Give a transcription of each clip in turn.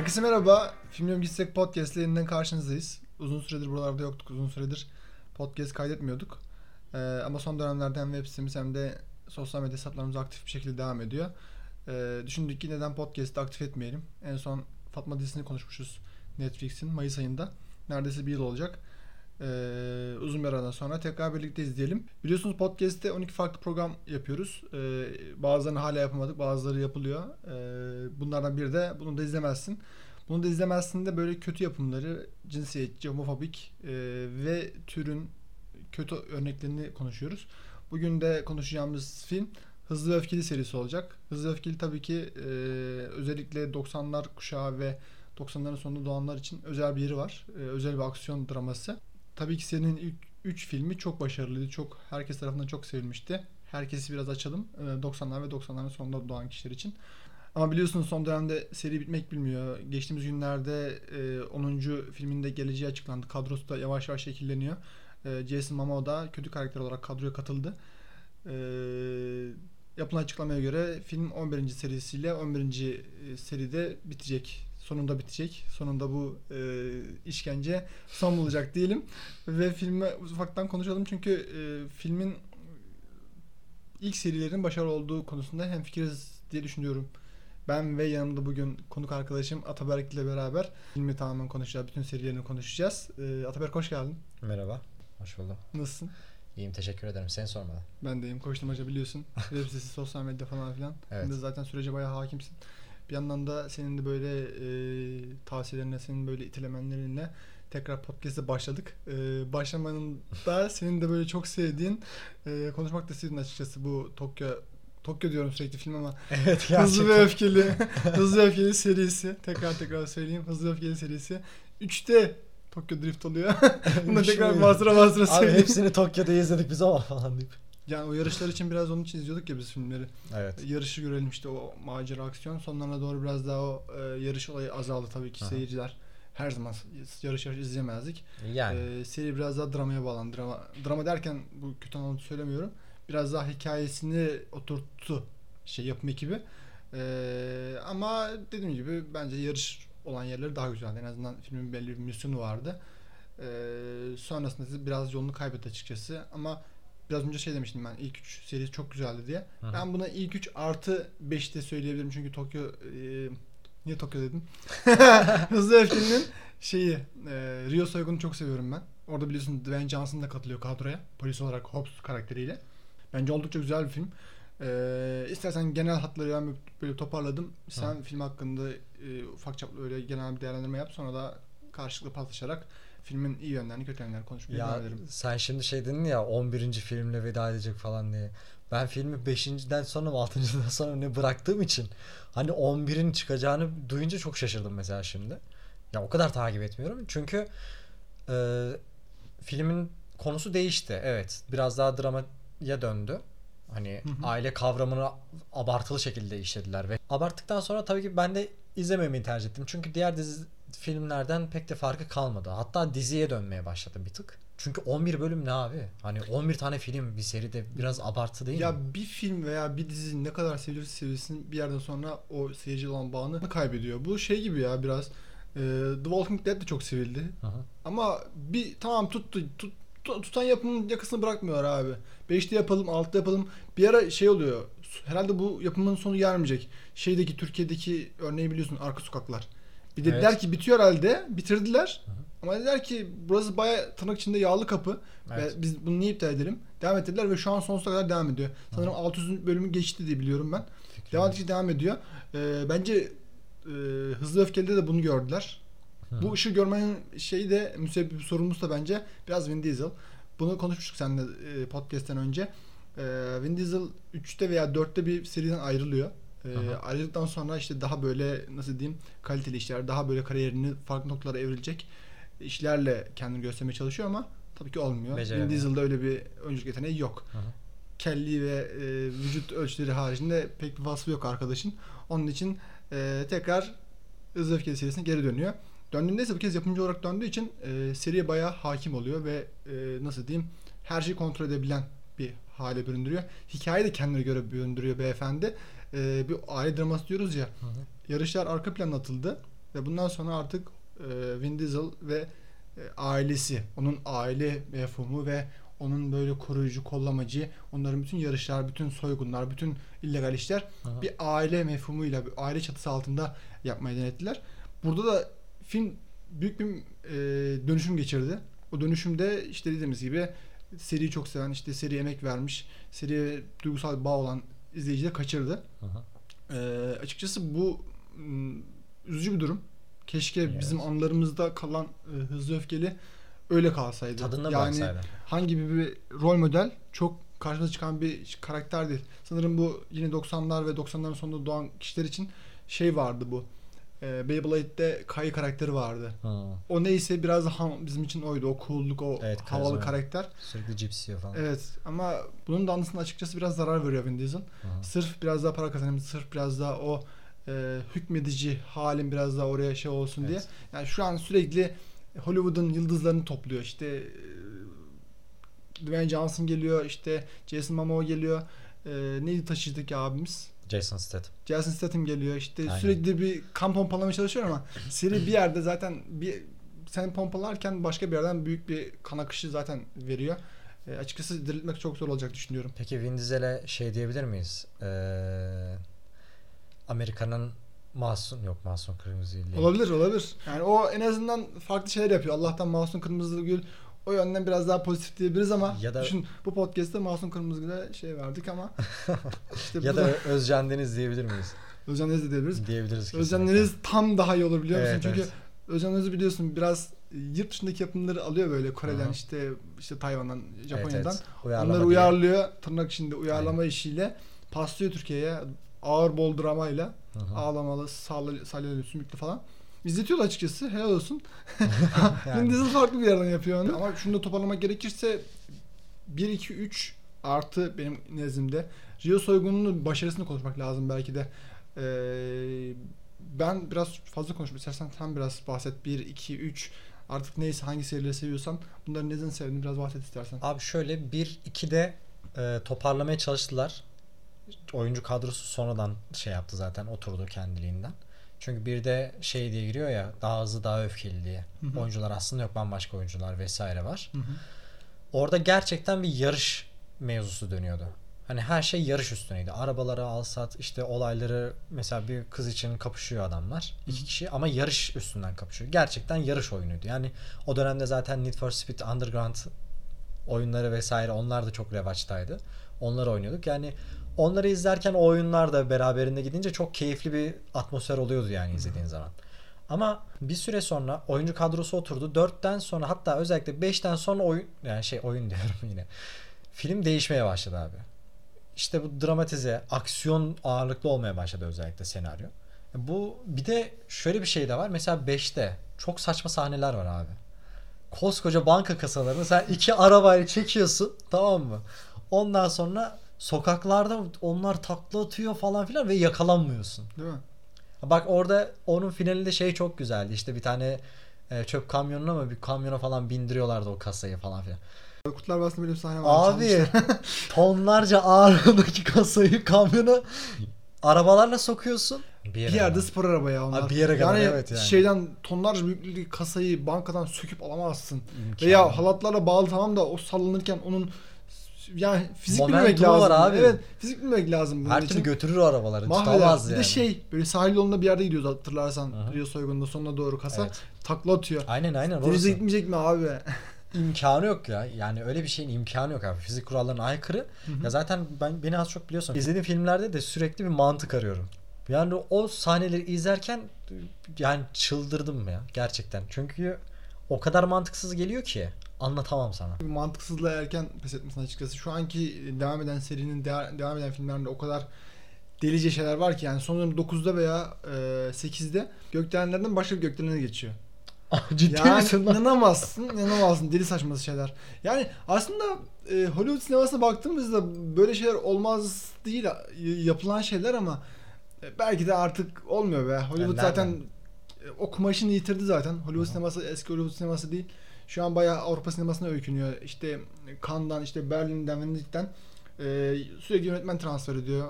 Herkese merhaba. Filmim Gitsek Podcast ile yeniden karşınızdayız. Uzun süredir buralarda yoktuk. Uzun süredir podcast kaydetmiyorduk. Ee, ama son dönemlerde hem web sitemiz hem de sosyal medya hesaplarımız aktif bir şekilde devam ediyor. Ee, düşündük ki neden podcast'ı aktif etmeyelim. En son Fatma dizisini konuşmuşuz Netflix'in Mayıs ayında. Neredeyse bir yıl olacak. Ee, uzun bir aradan sonra tekrar birlikte izleyelim. Biliyorsunuz podcast'te 12 farklı program yapıyoruz. Ee, bazılarını hala yapamadık, bazıları yapılıyor. Ee, bunlardan biri de bunu da izlemezsin. Bunu da izlemezsin de böyle kötü yapımları, cinsiyetçi, homofobik e, ve türün kötü örneklerini konuşuyoruz. Bugün de konuşacağımız film Hızlı ve Öfkeli serisi olacak. Hızlı ve Öfkeli tabii ki e, özellikle 90'lar kuşağı ve 90'ların sonunda doğanlar için özel bir yeri var. E, özel bir aksiyon draması. Tabii ki senin ilk 3 filmi çok başarılıydı. Çok herkes tarafından çok sevilmişti. Herkesi biraz açalım. E, 90'lar ve 90'ların sonunda doğan kişiler için. Ama biliyorsunuz son dönemde seri bitmek bilmiyor. Geçtiğimiz günlerde e, 10. filminde geleceği açıklandı. Kadrosu da yavaş yavaş şekilleniyor. E, Jason Momoa da kötü karakter olarak kadroya katıldı. E, yapılan açıklamaya göre film 11. serisiyle 11. seride bitecek. Sonunda bitecek. Sonunda bu e, işkence son bulacak diyelim. Ve filme ufaktan konuşalım çünkü e, filmin ilk serilerin başarılı olduğu konusunda hemfikiriz diye düşünüyorum. Ben ve yanımda bugün konuk arkadaşım Ataberk ile beraber filmi tamamen konuşacağız. Bütün serilerini konuşacağız. E, Ataberk hoş geldin. Merhaba. Hoş buldum. Nasılsın? İyiyim teşekkür ederim. Seni sormadan. Ben de iyiyim. Koşturmaca biliyorsun. Web sitesi, sosyal medya falan filan. Evet. Sen de zaten sürece bayağı hakimsin. Bir yandan da senin de böyle e, tavsiyelerine, senin böyle itilemenlerinle tekrar podcast'e başladık. E, başlamanın da senin de böyle çok sevdiğin, e, konuşmak da istediğin açıkçası bu Tokyo Tokyo diyorum sürekli film ama Evet Hızlı ve Öfkeli Hızlı ve Öfkeli serisi tekrar tekrar söyleyeyim Hızlı ve Öfkeli serisi 3'te Tokyo Drift oluyor. Bunu tekrar bastıra bastıra Abi söyleyeyim. hepsini Tokyo'da izledik biz ama falan deyip. Yani o yarışlar için biraz onun için izliyorduk ya biz filmleri. Evet. Yarışı görelim işte o macera aksiyon. Sonlarına doğru biraz daha o e, yarış olayı azaldı tabii ki Aha. seyirciler. Her zaman yarış yarış izleyemezdik. Yani. E, seri biraz daha dramaya bağlandı. Drama, drama derken bu kötü anlamda söylemiyorum. Biraz daha hikayesini oturttu şey yapım ekibi. E, ama dediğim gibi bence yarış olan yerleri daha güzeldi. En azından filmin belli bir misyonu vardı. E, sonrasında biraz yolunu kaybetti açıkçası. Ama biraz önce şey demiştim ben ilk 3 seri çok güzeldi diye. Hı hı. Ben buna ilk 3 artı 5 de söyleyebilirim çünkü Tokyo e, niye Tokyo dedim? Hızlı Öfkeli'nin şeyi e, Rio Soygun'u çok seviyorum ben. Orada biliyorsun Dwayne Johnson da katılıyor kadroya. Polis olarak Hobbs karakteriyle. Bence oldukça güzel bir film. E, istersen genel hatları ben böyle toparladım. Sen Hı. film hakkında e, ufak çaplı öyle genel bir değerlendirme yap. Sonra da karşılıklı paslaşarak filmin iyi yönlerini kötü yönlerini konuşmaya Ya devam edelim. sen şimdi şey dedin ya 11. filmle veda edecek falan diye. Ben filmi 5.den sonra mı 6.dan sonra ne bıraktığım için hani 11'in çıkacağını duyunca çok şaşırdım mesela şimdi. Ya o kadar takip etmiyorum. Çünkü e, filmin konusu değişti. Evet. Biraz daha dramaya döndü. Hani Hı hı. aile kavramını abartılı şekilde işlediler ve abarttıktan sonra tabii ki ben de izlememeyi tercih ettim. Çünkü diğer dizi filmlerden pek de farkı kalmadı. Hatta diziye dönmeye başladım bir tık. Çünkü 11 bölüm ne abi? Hani 11 tane film bir seride biraz abartı değil Ya mi? bir film veya bir dizi ne kadar sevilirse sevilsin bir yerden sonra o seyirci olan bağını kaybediyor. Bu şey gibi ya biraz e, The Walking Dead de çok sevildi. Hı. Ama bir tamam tuttu tut, tut- tutan yapımın yakasını bırakmıyorlar abi. 5'te yapalım 6'da yapalım. Bir ara şey oluyor. Herhalde bu yapımın sonu gelmeyecek. Şeydeki Türkiye'deki örneği biliyorsun Arka Sokaklar. Bir dediler Evet. ki bitiyor herhalde. Bitirdiler. Hı hı. Ama dediler ki burası baya tırnak içinde yağlı kapı. Evet. Ve biz bunu niye iptal edelim? Devam ettirdiler ve şu an sonsuza kadar devam ediyor. Sanırım 600 bölümü geçti diye biliyorum ben. Fikrim Devam ettikçe devam ediyor. Ee, bence e, Hızlı Öfkeli'de de bunu gördüler. Hı. Bu ışığı görmenin şeyi de müsebbibi sorumlusu da bence biraz Vin Diesel. Bunu konuşmuştuk seninle e, podcast'ten önce. E, Vin Diesel 3'te veya 4'te bir seriden ayrılıyor. E, Aha. ayrıldıktan sonra işte daha böyle nasıl diyeyim kaliteli işler, daha böyle kariyerini farklı noktalara evrilecek işlerle kendini göstermeye çalışıyor ama tabii ki olmuyor. Vin. Diesel'da öyle bir oyunculuk yeteneği yok. Hı. Kelli ve e, vücut ölçüleri haricinde pek bir vasfı yok arkadaşın. Onun için e, tekrar Hızlı Öfkeli serisine geri dönüyor. Döndüğünde ise bu kez yapımcı olarak döndüğü için e, seriye bayağı hakim oluyor ve e, nasıl diyeyim her şeyi kontrol edebilen hale büründürüyor. Hikaye de kendine göre büründürüyor beyefendi. E, bir aile draması diyoruz ya. Hı hı. Yarışlar arka plana atıldı. ve bundan sonra artık e, Vin Diesel ve e, ailesi, onun aile mefhumu ve onun böyle koruyucu, kollamacı, onların bütün yarışlar, bütün soygunlar, bütün illegal işler Aha. bir aile mefhumuyla, bir aile çatısı altında yapmayı denettiler. Burada da film büyük bir e, dönüşüm geçirdi. O dönüşümde işte dediğimiz gibi seriyi çok seven, işte seriye emek vermiş, seriye duygusal bir bağ olan izleyici de kaçırdı. Ee, açıkçası bu üzücü bir durum. Keşke Evet. bizim anılarımızda kalan e, hızlı öfkeli öyle kalsaydı. Tadında yani bıraksaydı. hangi bir, bir rol model çok karşımıza çıkan bir karakter değil. Sanırım bu yine 90'lar ve 90'ların sonunda doğan kişiler için şey vardı bu. E, Beyblade'de Kai karakteri vardı. Hı. O neyse biraz daha bizim için oydu. O cool'luk, o Evet, havalı karizma. karakter. Sürekli cips yiyor falan. Evet ama bunun da anısına açıkçası biraz zarar veriyor Vin Diesel. Hı. Sırf biraz daha para kazanayım, sırf biraz daha o e, hükmedici halin biraz daha oraya şey olsun diye. Evet. Yani şu an sürekli Hollywood'un yıldızlarını topluyor. İşte e, Dwayne Johnson geliyor, işte Jason Momoa geliyor. E, neydi taşıdık abimiz? Jason Statham. Jason Statham geliyor. İşte Aynen. sürekli bir kan pompalamaya çalışıyor ama seri bir yerde zaten bir sen pompalarken başka bir yerden büyük bir kan akışı zaten veriyor. E, açıkçası diriltmek çok zor olacak düşünüyorum. Peki Vin Diesel'e şey diyebilir miyiz? Ee, Amerika'nın Masum yok Masum Kırmızıgül değil. Olabilir olabilir. Yani o en azından farklı şeyler yapıyor. Allah'tan Masum Kırmızıgül o yönden biraz daha pozitif diyebiliriz ama Ya da- düşün bu podcast'te Masum Kırmızıgül'e şey verdik ama işte ya da da Özcan Deniz diyebilir miyiz? Özcan Deniz de diyebiliriz. Diyebiliriz Özcan. Deniz tam daha iyi olur biliyor musun? Evet, Çünkü evet. Özcan Deniz'i biliyorsun biraz yurt dışındaki yapımları alıyor böyle Kore'den Aha. işte işte Tayvan'dan, Evet, Japonya'dan. evet. Uyarlama Onları diye. uyarlıyor tırnak içinde uyarlama işiyle paslıyor Türkiye'ye ağır bol dramayla. Hı. ağlamalı, salyalı, sümüklü falan. İzletiyorlar açıkçası. Helal olsun. Yani. Vin Diesel farklı bir yerden yapıyor onu. Ama şunu da toparlamak gerekirse 1 2 3 artı benim nezdimde Rio soygununun başarısını konuşmak lazım belki de. Ee, ben biraz fazla konuşmak istersen sen biraz bahset. 1 2 3 artık neyse hangi serileri seviyorsan bunların neden sevdiğini biraz bahset istersen. Abi şöyle 1-2'de e, toparlamaya çalıştılar. Oyuncu kadrosu sonradan şey yaptı zaten oturdu kendiliğinden. Çünkü bir de şey diye giriyor ya daha hızlı daha öfkeli diye. Hı hı. Oyuncular aslında yok bambaşka oyuncular vesaire var. Hı hı. Orada gerçekten bir yarış mevzusu dönüyordu. Hani her şey yarış üstüneydi. Arabaları al sat işte olayları mesela bir kız için kapışıyor adamlar. iki kişi ama yarış üstünden kapışıyor. Gerçekten yarış oyunuydu. Yani o dönemde zaten Need for Speed Underground oyunları vesaire onlar da çok revaçtaydı. Onları oynuyorduk. Yani onları izlerken o oyunlar da beraberinde gidince çok keyifli bir atmosfer oluyordu yani izlediğin zaman. Ama bir süre sonra oyuncu kadrosu oturdu. 4'ten sonra hatta özellikle 5'ten sonra oyun yani şey oyun diyorum yine. Film değişmeye başladı abi. İşte bu dramatize, aksiyon ağırlıklı olmaya başladı özellikle senaryo. Bu bir de şöyle bir şey de var. Mesela 5'te çok saçma sahneler var abi. Koskoca banka kasalarını sen iki arabayla çekiyorsun tamam mı? Ondan sonra sokaklarda onlar takla atıyor falan filan ve yakalanmıyorsun. Değil mi? Bak orada onun finalinde şey çok güzeldi. İşte bir tane e, çöp kamyonuna mı bir kamyona falan bindiriyorlardı o kasayı falan filan. Kurtlar Vadisi'nde böyle bir sahne var. Abi tonlarca ağırlığındaki kasayı kamyona arabalarla sokuyorsun. Bir yerde spor araba ya onlar. Abi bir yere kadar, evet yani. Şeyden tonlarca büyüklüğü kasayı bankadan söküp alamazsın. İmkanı Veya halatlarla bağlı tamam da o sallanırken onun yani fizik Momentumu bilmek lazım. var abi. Evet, fizik bilmek lazım bunun Her için. türlü götürür o arabaları. Mahveder. Bir yani. de şey böyle sahil yolunda bir yerde gidiyoruz hatırlarsan hı. Rio soygununda sonuna doğru kasa Evet. takla atıyor. Aynen aynen. Denize gitmeyecek mi abi? imkanı yok ya. Yani öyle bir şeyin imkanı yok abi. Fizik kurallarına aykırı. Hı hı. Ya zaten ben beni az çok biliyorsun. İzlediğim filmlerde de sürekli bir mantık arıyorum. Yani o sahneleri izlerken yani çıldırdım ya gerçekten. Çünkü o kadar mantıksız geliyor ki anlatamam sana. Mantıksızlığa erken pes etmesin açıkçası. Şu anki devam eden serinin de- devam eden filmlerinde o kadar delice şeyler var ki yani sonunda 9'da veya e, 8'de gökdelenlerden başka bir gökdelene geçiyor. Ciddi yani misin lan? inanamazsın, inanamazsın. Deli saçması şeyler. Yani aslında e, Hollywood sinemasına baktığımızda böyle şeyler olmaz değil yapılan şeyler ama e, belki de artık olmuyor be. Hollywood nereden? zaten e, o kumaşını yitirdi zaten. Hollywood sineması eski Hollywood sineması değil. Şu an bayağı Avrupa sinemasına öykünüyor. İşte Cannes'dan, işte Berlin'den, Venedik'ten e, sürekli yönetmen transfer ediyor.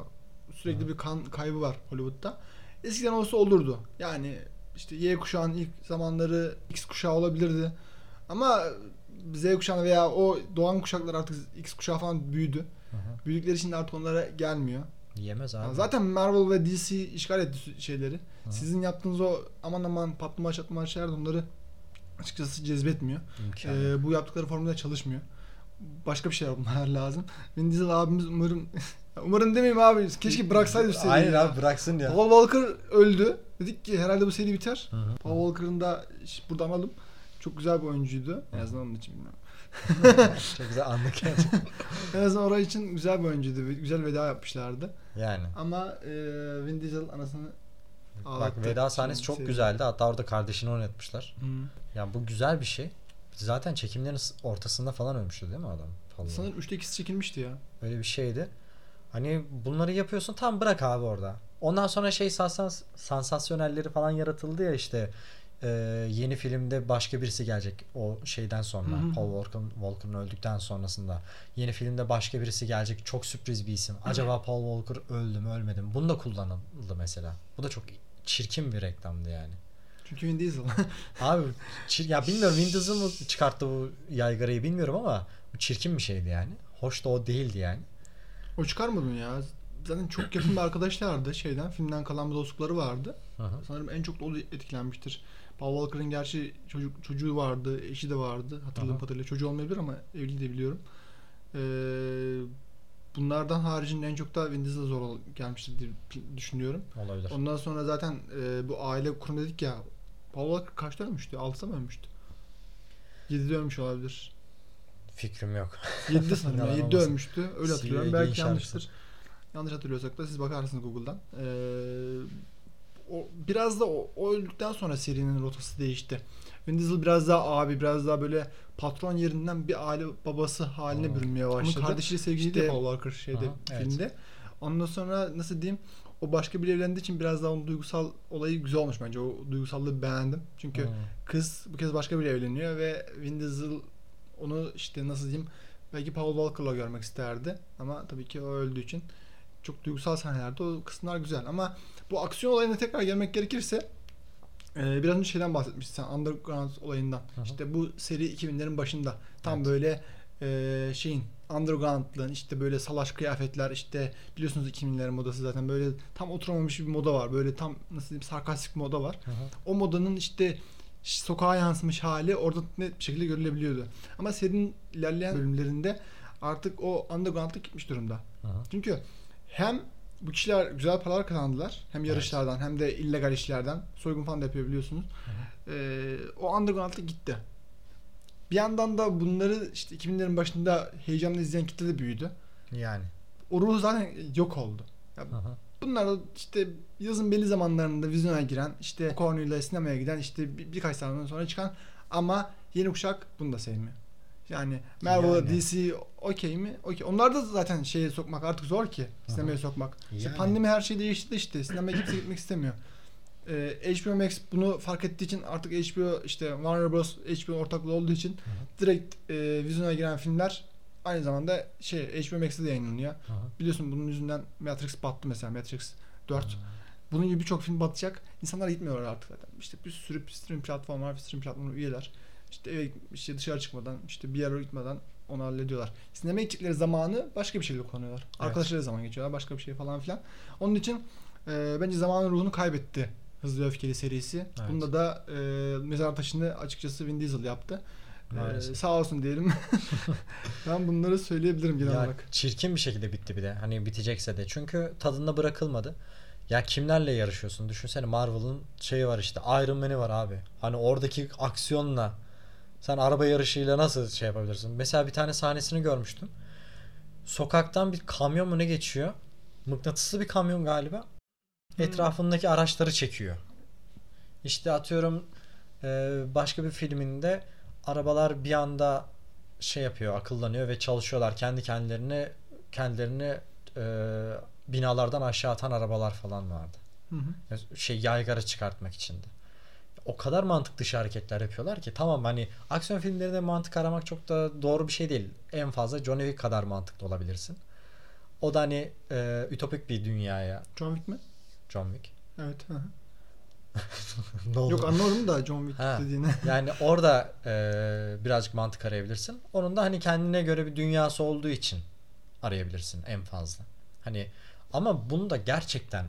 Sürekli bir kan kaybı var Hollywood'da. Eskiden olsa olurdu. Yani işte Y kuşağının ilk zamanları X kuşağı olabilirdi. Ama Z kuşağı veya o doğan kuşaklar artık X kuşağı falan büyüdü. Hı hı. Büyüdükleri için de artık onlara gelmiyor. Yemez abi. Yani zaten Marvel ve DC işgal etti şeyleri. Hı. Sizin yaptığınız o aman aman patlama çatlama şeyler onları açıkçası cezbetmiyor. Ee, bu yaptıkları formüle çalışmıyor. Başka bir şeyler bulmalar lazım. Vin Diesel abimiz umarım umarım demeyeyim abi. Keşke bıraksaydı seriyi. Aynen abi bıraksın ya. Paul Walker öldü. Dedik ki herhalde bu seri biter. Hı hı. Paul Walker'ın da ş- burada analım. Çok güzel bir oyuncuydu. En azından onun için bilmiyorum. Çok güzel anlık gerçekten. En azından orası için güzel bir oyuncuydu. Güzel veda yapmışlardı. Yani. Ama e, Vin Diesel anasını Bak veda sahnesi çok güzeldi. Hatta orada kardeşini oynatmışlar. Hı. Yani bu güzel bir şey. Zaten çekimlerin ortasında falan ölmüştü değil mi adam? Falan. Sanırım 3'te 2'si çekilmişti ya. Öyle bir şeydi. Hani bunları yapıyorsun tam bırak abi orada. Ondan sonra şey sansas sansasyonelleri falan yaratıldı ya işte e, yeni filmde başka birisi gelecek o şeyden sonra Hı hı. Paul Walker, Walker'ın öldükten sonrasında yeni filmde başka birisi gelecek çok sürpriz bir isim. Acaba Paul Walker öldü mü ölmedi mi? Bunu da kullanıldı mesela. Bu da çok çirkin bir reklamdı yani. Çünkü Vin Diesel. Abi çir- ya bilmiyorum Vin Diesel mı çıkarttı bu yaygarayı bilmiyorum ama bu çirkin bir şeydi yani. Hoş da o değildi yani. o çıkarmadı mı ya? Zaten çok yakın bir arkadaşlardı şeyden. Filmden kalan bir dostlukları vardı. Hı. Sanırım en çok da o etkilenmiştir. Paul Walker'ın gerçi çocuk çocuğu vardı, eşi de vardı. Hatırladığım Aha. kadarıyla. Çocuğu olmayabilir ama evli de biliyorum. Ee, bunlardan haricinde en çok da Vin Diesel zor gelmiştir diye düşünüyorum. Olabilir. Ondan sonra zaten e, bu aile kurum dedik ya. Paul Walker kaçta ölmüştü? 6'da mı ölmüştü? 7'de ölmüş olabilir. Fikrim yok. 7'de sanırım. Yalan 7'de olmasın. ölmüştü. Öyle hatırlıyorum. CV'ye Belki yanlıştır. Yanlış hatırlıyorsak da siz bakarsınız Google'dan. Ee, o, biraz da o, o öldükten sonra serinin rotası değişti. Vin Diesel biraz daha abi, biraz daha böyle patron yerinden bir aile babası haline Hmm. bürünmeye başladı. Onun kardeşiyle sevgiliydi işte- Paul Walker şeyde Aha, evet. filmde. Ondan sonra nasıl diyeyim o başka biri evlendiği için biraz daha onun duygusal olayı güzel olmuş bence. O duygusallığı beğendim. Çünkü Hmm. kız bu kez başka biri evleniyor ve Vin Diesel onu işte nasıl diyeyim belki Paul Walker'la görmek isterdi ama tabii ki o öldüğü için çok duygusal sahnelerde o kısımlar güzel ama bu aksiyon olayına tekrar gelmek gerekirse e, biraz önce şeyden bahsetmiştin sen Underground olayından. Hı hı. İşte bu seri 2000'lerin başında tam Evet. böyle e, şeyin Underground'lığın işte böyle salaş kıyafetler işte biliyorsunuz 2000'lerin modası zaten böyle tam oturamamış bir moda var. Böyle tam nasıl diyeyim sarkastik moda var Hı hı. o modanın işte sokağa yansımış hali orada net bir şekilde görülebiliyordu. Ama serinin ilerleyen bölümlerinde artık o underground'a gitmiş durumda. Hı hı. Çünkü hem bu kişiler güzel paralar kazandılar. Hem yarışlardan hem de illegal işlerden. Soygun falan da yapıyor biliyorsunuz. Ee, o underground'a gitti. Bir yandan da bunları işte 2000'lerin başında heyecanla izleyen kitle de büyüdü. Yani. O ruh zaten yok oldu. Ya Hı hı. Bunlar da işte yazın belli zamanlarında vizyona giren, işte konuyla sinemaya giden, işte bir, birkaç sene sonra çıkan ama yeni kuşak bunu da sevmiyor. Yani Marvel, Yani. DC okey mi? Okey. Onlar da zaten şeye sokmak artık zor ki. Sinemaya sokmak. İşte Yani. pandemi her şeyi değiştirdi işte. Sinemaya kimse gitmek istemiyor. Ee, HBO Max bunu fark ettiği için artık HBO işte Warner Bros. HBO ortaklığı olduğu için direkt e, vizyona giren filmler aynı zamanda şey HBO Max'te de yayınlanıyor. Hı. Biliyorsun bunun yüzünden Matrix battı mesela Matrix 4. Hı. Bunun gibi birçok film batacak. İnsanlar gitmiyorlar artık zaten. İşte bir sürü stream platform var, stream platformu üyeler. İşte eve işte dışarı çıkmadan, işte bir yere gitmeden onu hallediyorlar. Sinemaya gittikleri zamanı başka bir şekilde kullanıyorlar. Evet. Arkadaşlarıyla zaman geçiyorlar, başka bir şey falan filan. Onun için e, bence zamanın ruhunu kaybetti Hızlı ve Öfkeli serisi. Evet. Bunda da e, mezar taşını açıkçası Vin Diesel yaptı. E, Maalesef. sağ olsun diyelim. ben bunları söyleyebilirim genel Ya olarak. çirkin bir şekilde bitti bir de. Hani bitecekse de. Çünkü tadında bırakılmadı. Ya kimlerle yarışıyorsun? Düşünsene Marvel'ın şeyi var işte. Iron Man'i var abi. Hani oradaki aksiyonla sen araba yarışıyla nasıl şey yapabilirsin? Mesela bir tane sahnesini görmüştüm. Sokaktan bir kamyon mu ne geçiyor? Mıknatıslı bir kamyon galiba. Etrafındaki araçları çekiyor. İşte atıyorum e, başka bir filminde arabalar bir anda şey yapıyor, akıllanıyor ve çalışıyorlar. Kendi kendilerini e, binalardan aşağı atan arabalar falan vardı. Hı hı. Şey yaygara çıkartmak için de. O kadar mantık dışı hareketler yapıyorlar ki tamam hani aksiyon filmlerinde mantık aramak çok da doğru bir şey değil. En fazla John Wick kadar mantıklı olabilirsin. O da hani e, ütopik bir dünyaya John Wick mi? John Wick. Evet. Hı ne oldu? Yok anlamadım da John Wick Ha. dediğini. Yani orada e, birazcık mantık arayabilirsin. Onun da hani kendine göre bir dünyası olduğu için arayabilirsin en fazla. Hani ama bunu da gerçekten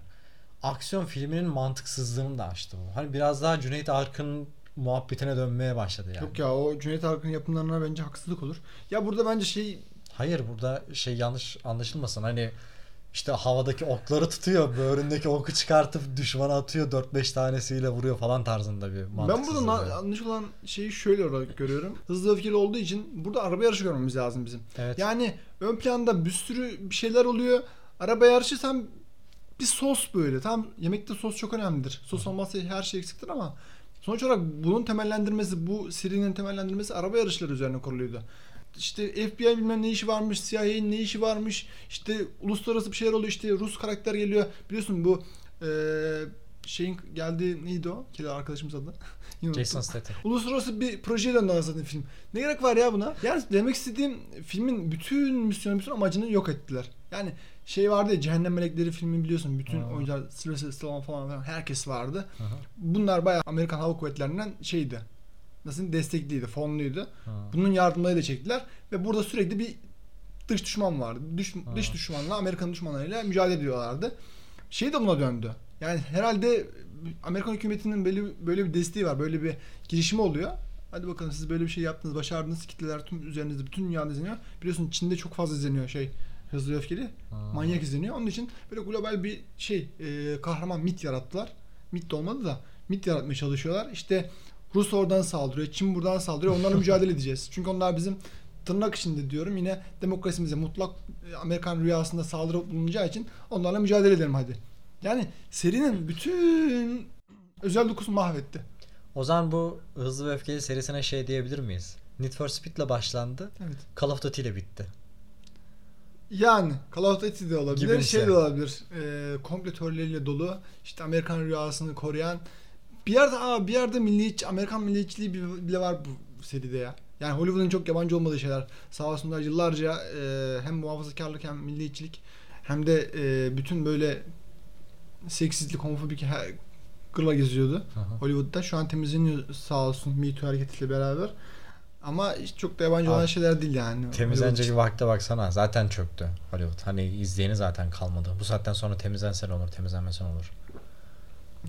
aksiyon filminin mantıksızlığını da açtı bu. Hani biraz daha Cüneyt Arkın'ın muhabbetine dönmeye başladı yani. Yok ya o Cüneyt Arkın'ın yapımlarına bence haksızlık olur. Ya burada bence şey Hayır burada şey yanlış anlaşılmasın. Hani işte havadaki okları tutuyor, böğründeki oku çıkartıp düşmana atıyor, 4-5 tanesiyle vuruyor falan tarzında bir ben burada na- olan şeyi şöyle olarak görüyorum. Hızlı öfkeli olduğu için burada araba yarışı görmemiz lazım bizim. Evet. Yani ön planda bir sürü bir şeyler oluyor. Araba yarışı tam bir sos böyle. Tam yemekte sos çok önemlidir. Sos olmazsa her şey eksiktir ama sonuç olarak bunun temellendirmesi, bu serinin temellendirmesi araba yarışları üzerine kuruluydu. İşte FBI bilmem ne işi varmış, CIA'nin ne işi varmış, işte uluslararası bir şeyler oluyor, işte Rus karakter geliyor. Biliyorsun bu eee şeyin geldiği neydi o? Kedi arkadaşımız adı. Jason. Statham. Uluslararası bir projeye döndü zaten film. Ne gerek var ya buna? Yani demek istediğim filmin bütün misyonu, bütün amacını yok ettiler. Yani şey vardı ya Cehennem Melekleri filmi biliyorsun. Bütün Ha. oyuncular Sylvester Stallone falan filan herkes vardı. Hı. Bunlar bayağı Amerikan Hava Kuvvetleri'nden şeydi. Nasıl destekliydi, fonluydu. Hı. Bunun yardımlarıyla çektiler ve burada sürekli bir dış düşman vardı. Dış, Ha. dış düşmanla Amerikan düşmanlarıyla mücadele ediyorlardı. Şey de buna döndü. Yani herhalde Amerikan hükümetinin böyle, böyle bir desteği var. Böyle bir girişimi oluyor. Hadi bakalım siz böyle bir şey yaptınız, başardınız. Kitleler tüm üzerinizde, bütün dünyada izleniyor. Biliyorsun Çin'de çok fazla izleniyor şey. Hızlı öfkeli. Ha. Manyak izleniyor. Onun için böyle global bir şey, e, kahraman mit yarattılar. Mit de olmadı da mit yaratmaya çalışıyorlar. İşte Rus oradan saldırıyor, Çin buradan saldırıyor. Onlarla mücadele edeceğiz. Çünkü onlar bizim tırnak içinde diyorum yine demokrasimize mutlak e, Amerikan rüyasında saldırı bulunacağı için onlarla mücadele edelim hadi. Yani serinin bütün özel dokusu mahvetti. O zaman bu Hızlı ve Öfkeli serisine şey diyebilir miyiz? Need for Speed'le başlandı. Evet. Call of Duty ile bitti. Yani Call of Duty de olabilir, Gibimsi. şey de olabilir. E, komple teorileriyle dolu, işte Amerikan rüyasını koruyan. Bir yerde aa, bir yerde milliyetçi, Amerikan milliyetçiliği bi- bile var bu seride ya. Yani Hollywood'un çok yabancı olmadığı şeyler. Sağ olsunlar yıllarca e, hem muhafazakarlık hem milliyetçilik hem de e, bütün böyle seksizlik, homofobik her gırla geziyordu. Hı. Hollywood'da şu an temizleniyor sağ olsun Me Too hareketiyle beraber. Ama çok da yabancı olan Abi, şeyler değil yani. Temizlenecek Hollywood vakte baksana. Zaten çöktü Hollywood. Hani izleyeni zaten kalmadı. Bu saatten sonra temizlensen olur, temizlenmesen olur.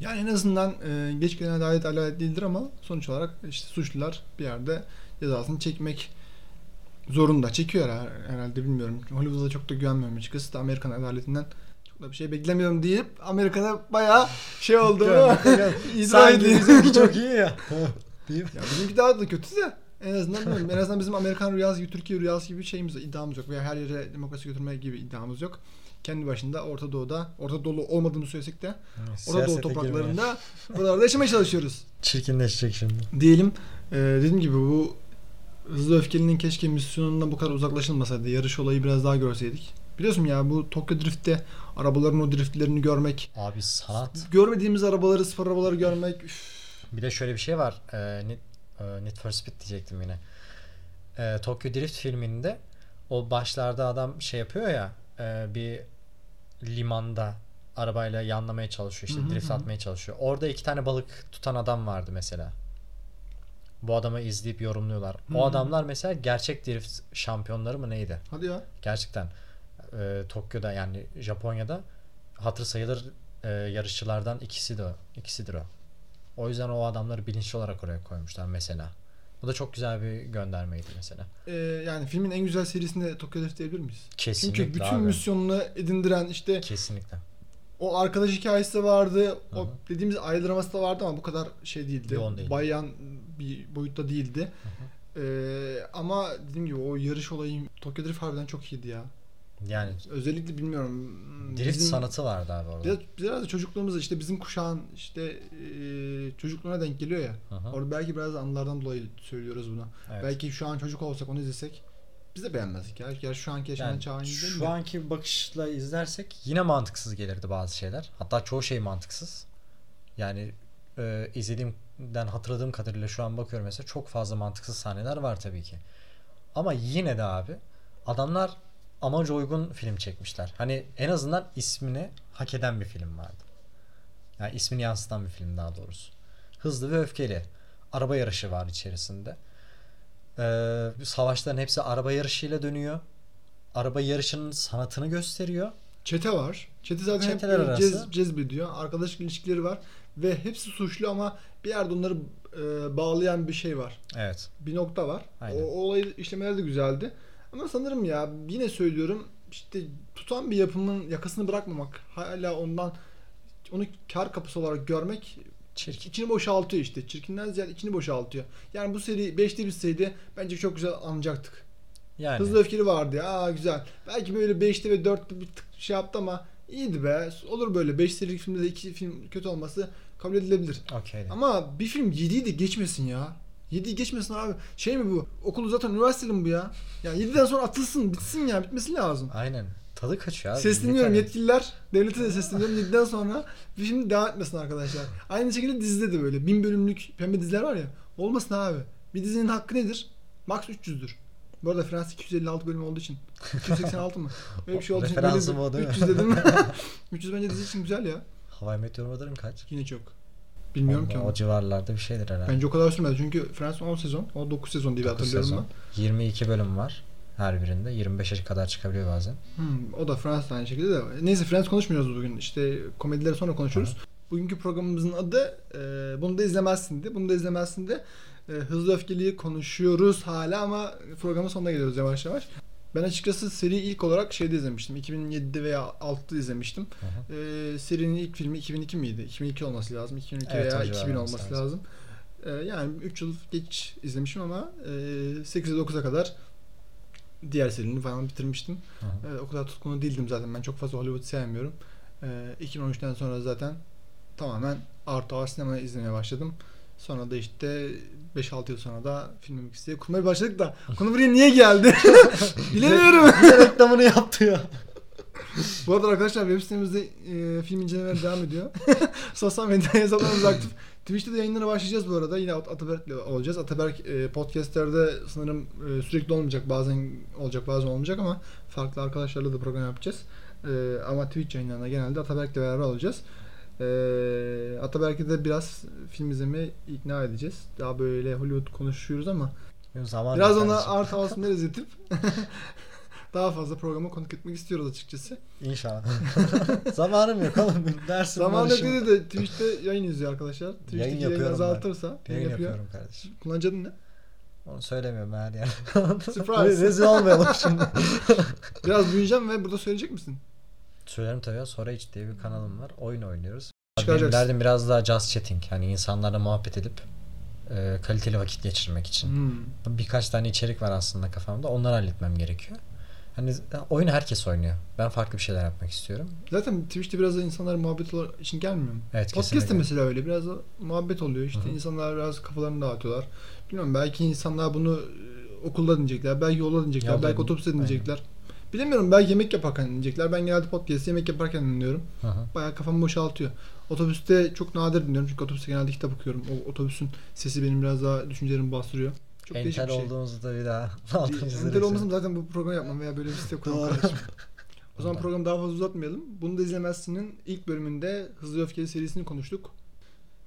Yani en azından e, geç gelen adalet adalet değildir ama sonuç olarak işte suçlular bir yerde cezasını çekmek zorunda. Çekiyor her- herhalde bilmiyorum. Hollywood'a çok da güvenmiyorum açıkçası da Amerikan adaletinden çok da bir şey beklemiyorum deyip Amerika'da bayağı şey oldu. İddia Sanki ediyor. bizimki çok iyi ya. Ya bizimki daha da kötü de en azından bilmiyorum. En azından bizim Amerikan rüyası gibi, Türkiye rüyası gibi şeyimiz iddiamız yok. Veya her yere demokrasi götürme gibi iddiamız yok. Kendi başında Orta Doğu'da, Orta Doğulu olmadığını söylesek de Orta Doğu topraklarında buralarda yaşamaya çalışıyoruz. Çirkinleşecek şimdi. Diyelim e, dediğim gibi bu Hızlı Öfkeli'nin keşke misyonundan bu kadar uzaklaşılmasaydı. Yarış olayı biraz daha görseydik. Biliyorsun ya bu Tokyo Drift'te arabaların o driftlerini görmek, Abi sanat. görmediğimiz arabaları, spor arabaları görmek üf, Bir de şöyle bir şey var. Ee, Need for Speed diyecektim yine. Ee, Tokyo Drift filminde o başlarda adam şey yapıyor ya e, bir limanda arabayla yanlamaya çalışıyor işte Hı hı drift hı. atmaya çalışıyor. Orada iki tane balık tutan adam vardı mesela. Bu adamı izleyip yorumluyorlar. O adamlar mesela gerçek drift şampiyonları mı neydi? hadi ya. Gerçekten e, Tokyo'da yani Japonya'da hatır sayılır e, yarışçılardan ikisi de ikisidir o. O yüzden o adamları bilinçli olarak oraya koymuşlar mesela. Bu da çok güzel bir göndermeydi mesela. E, yani filmin en güzel serisinde Tokyo Drift diyebilir miyiz? Kesinlikle Çünkü bütün abi. misyonunu edindiren işte Kesinlikle. o arkadaş hikayesi de vardı. Hı O dediğimiz aile draması da vardı ama bu kadar şey değildi. Yoğun değildi. Bayan bir boyutta değildi. Ee, ama dediğim gibi o yarış olayı Tokyo Drift harbiden çok iyiydi ya. Yani Özellikle bilmiyorum. drift bizim- sanatı vardı abi orada. Biraz, biraz da çocukluğumuzda işte bizim kuşağın işte e, çocukluğuna denk geliyor ya. Hı. Orada belki biraz da anılardan dolayı söylüyoruz bunu. Evet. Belki şu an çocuk olsak onu izlesek biz de beğenmezdik ya. Gerçi şu anki yaşanan Yani çağın şu de. anki bakışla izlersek yine mantıksız gelirdi bazı şeyler. Hatta çoğu şey mantıksız. Yani e, izlediğimden hatırladığım kadarıyla şu an bakıyorum mesela çok fazla mantıksız sahneler var tabii ki. Ama yine de abi adamlar amaca uygun film çekmişler. Hani en azından ismini hak eden bir film vardı. Yani ismini yansıtan bir film daha doğrusu. Hızlı ve öfkeli. Araba yarışı var içerisinde. Ee, savaşların hepsi araba yarışıyla dönüyor. Araba yarışının sanatını gösteriyor. Çete var. Çete zaten Çeteler hep cez, cezbediyor. Arkadaşlık ilişkileri var. Ve hepsi suçlu ama bir yerde onları e, bağlayan bir şey var. Evet. Bir nokta var. Aynen. O, o olayı işlemeleri de güzeldi. Ama sanırım ya yine söylüyorum işte tutan bir yapımın yakasını bırakmamak hala ondan onu kar kapısı olarak görmek Çirkin. içini boşaltıyor işte. Çirkinden ziyade içini boşaltıyor. Yani bu seri 5'te bitseydi bence çok güzel anlayacaktık. Yani. Hızlı öfkeli vardı ya. Aa güzel. Belki böyle 5'te ve 4'te bir tık şey yaptı ama iyiydi be. Olur böyle 5 serilik filmde de 2 film kötü olması kabul edilebilir. Okey. Ama bir film 7'yi de geçmesin ya. 7'yi geçmesin abi. Şey mi bu? Okul zaten üniversiteli mi bu ya? Ya 7'den sonra atılsın, bitsin ya. Bitmesi lazım. Aynen. Tadı kaçıyor abi. Sesleniyorum Yeter. yetkililer. Devlete de sesleniyorum. 7'den sonra bir film devam etmesin arkadaşlar. Aynı şekilde dizide de böyle. Bin bölümlük pembe diziler var ya. Olmasın abi. Bir dizinin hakkı nedir? Max 300'dür. Bu arada Frans 256 bölüm olduğu için. 286 mı? Böyle bir şey olduğu için. Referansım o değil mi? 300 dedim. 300 bence dizi için güzel ya. Hawaii Meteor Mother'ın kaç? Yine çok. Bilmiyorum ki o, onu. o civarlarda bir şeydir herhalde. Bence o kadar sürmedi. Çünkü Frans 10 sezon. O 9 sezon diye 9 hatırlıyorum sezon. 22 bölüm var her birinde. 25'e kadar çıkabiliyor bazen. ben. Hmm, o da da aynı şekilde de. Neyse Frans konuşmuyoruz bugün. İşte komedileri sonra konuşuruz. Bugünkü programımızın adı e, bunu da izlemezsin de. Bunu da izlemezsin de. E, Hızlı Öfkeli'yi konuşuyoruz hala ama programın sonuna geliyoruz yavaş yavaş. Ben açıkçası seri ilk olarak şeyde izlemiştim. 2007'de veya 6'da izlemiştim. Hı hı. E, serinin ilk filmi 2002 miydi? 2002 olması lazım. 2002 Evet, veya civar 2000 olması lazım. lazım. E, yani 3 yıl geç izlemişim ama e, 8'e 9'a kadar diğer serini falan bitirmiştim. Hı hı. E, o kadar tutkunu değildim zaten. Ben çok fazla Hollywood sevmiyorum. E, 2013'ten sonra zaten tamamen artı ağır sinema izlemeye başladım. Sonra da işte 5-6 yıl sonra da film mixliğe kurmaya başladık da konu buraya niye geldi? Bilemiyorum. De reklamını yaptı ya. Bu arada arkadaşlar web sitemizde e, film incelemeleri devam ediyor. Sosyal medya hesaplarımız aktif. Twitch'te de yayınlara başlayacağız bu arada. Yine At- Ataberk'le olacağız. Ataberk e, podcastlerde sanırım e, sürekli olmayacak. Bazen olacak bazen olmayacak ama farklı arkadaşlarla da program yapacağız. E, ama Twitch yayınlarında genelde Ataberk'le beraber olacağız. E, Ataberk'i de biraz film izlemeye ikna edeceğiz. Daha böyle Hollywood konuşuyoruz ama Zaman biraz ona art havasını izletip daha fazla programa konuk etmek istiyoruz açıkçası. İnşallah. Zamanım yok oğlum. Dersim var. dedi de Twitch'te yayın izliyor arkadaşlar. Twitch'teki yayın, ben. azaltırsa Yayın yayın yapıyor. yapıyorum kardeşim. Kullanıcı adın ne? Onu söylemiyorum her yer. Surprise. Rezil olmayalım şimdi. Biraz büyüyeceğim ve burada söyleyecek misin? Söylerim tabii ya. Sonra Hiç diye bir kanalım var. Oyun oynuyoruz. Benim derdim biraz daha just chatting. Yani insanlarla muhabbet edip e, kaliteli vakit geçirmek için. Hmm. Birkaç tane içerik var aslında kafamda. Onları halletmem gerekiyor. Hani oyunu herkes oynuyor. Ben farklı bir şeyler yapmak istiyorum. Zaten Twitch'te biraz da insanlar muhabbet olarak için gelmiyor mu? Evet Podcast'te mesela öyle biraz da muhabbet oluyor. İşte Hı hı. insanlar biraz kafalarını dağıtıyorlar. Bilmiyorum belki insanlar bunu e, okulda dinleyecekler. Belki yolda dinleyecekler. Yolda belki otobüste dinleyecekler. Bilemiyorum belki yemek yaparken dinleyecekler. Ben genelde podcast yemek yaparken dinliyorum. Hı. Bayağı kafamı boşaltıyor. Otobüste çok nadir dinliyorum çünkü otobüste genelde kitap okuyorum. O otobüsün sesi benim biraz daha düşüncelerimi bastırıyor. Çok değişik Entel bir şey. olduğumuzu da bir daha altını Entel olmasam zaten bu programı yapmam veya böyle bir site kuramam Doğru. kardeşim. O zaman programı daha fazla uzatmayalım. Bunu da izlemezsinin ilk bölümünde Hızlı Öfkeli serisini konuştuk.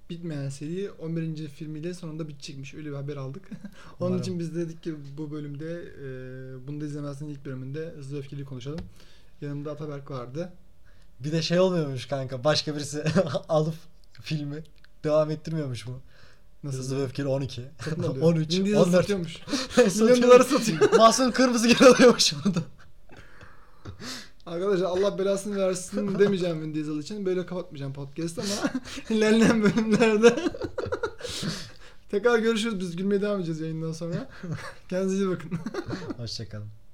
Bitmeyen seri 11. filmiyle sonunda bitecekmiş. Öyle bir haber aldık. Onun Umarım. için biz de dedik ki bu bölümde e, bunu da izlemezsinin ilk bölümünde Hızlı Öfkeli konuşalım. Yanımda Ataberk vardı. Bir de şey olmuyormuş kanka. Başka birisi alıp filmi devam ettirmiyormuş mu? Nasıl? Hızlı Öfkeli 12. Satın alıyor. 13, Vin Diesel 14. satıyormuş. Milyon doları satıyor. Masum kırmızı gel alıyormuş burada. Arkadaşlar Allah belasını versin demeyeceğim Vin Diesel için. Böyle kapatmayacağım podcast ama ilerleyen bölümlerde tekrar görüşürüz. Biz gülmeye devam edeceğiz yayından sonra. Kendinize iyi bakın. Hoşçakalın.